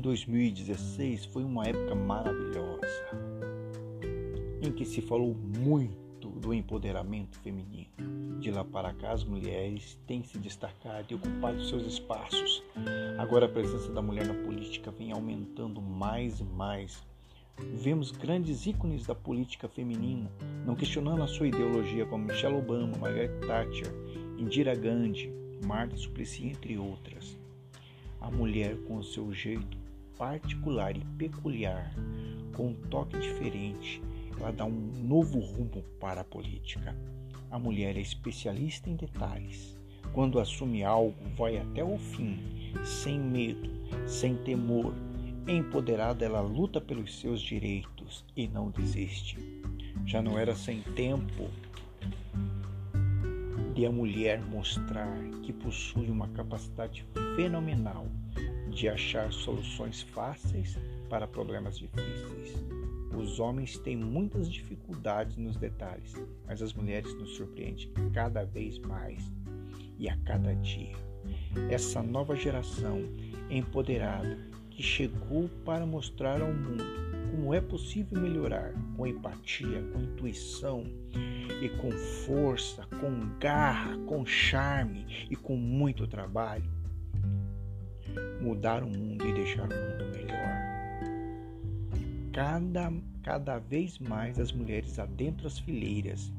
2016 foi uma época maravilhosa, em que se falou muito do empoderamento feminino. De lá para cá, as mulheres têm se destacado e ocupado seus espaços. Agora, a presença da mulher na política vem aumentando mais e mais. Vemos grandes ícones da política feminina, não questionando a sua ideologia, como Michelle Obama, Margaret Thatcher, Indira Gandhi, Marta Suplicy, entre outras. A mulher, com seu jeito particular e peculiar, com um toque diferente, ela dá um novo rumo para a política. A mulher é especialista em detalhes. Quando assume algo, vai até o fim, sem medo, sem temor. Empoderada, ela luta pelos seus direitos e não desiste. Já não era sem tempo de a mulher mostrar que possui uma capacidade fenomenal de achar soluções fáceis para problemas difíceis. Os homens têm muitas dificuldades nos detalhes, mas as mulheres nos surpreendem cada vez mais e a cada dia. Essa nova geração empoderada que chegou para mostrar ao mundo como é possível melhorar com empatia, com intuição e com força, com garra, com charme e com muito trabalho, mudar o mundo e deixar o mundo melhor cada, cada vez mais as mulheres adentram as fileiras,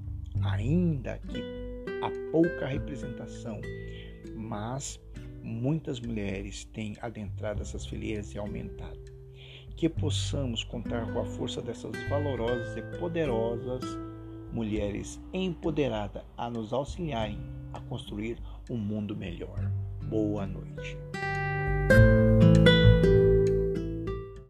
ainda que há pouca representação, mas muitas mulheres têm adentrado essas fileiras e aumentado. Que possamos contar com a força dessas valorosas e poderosas mulheres empoderadas a nos auxiliarem a construir um mundo melhor. Boa noite.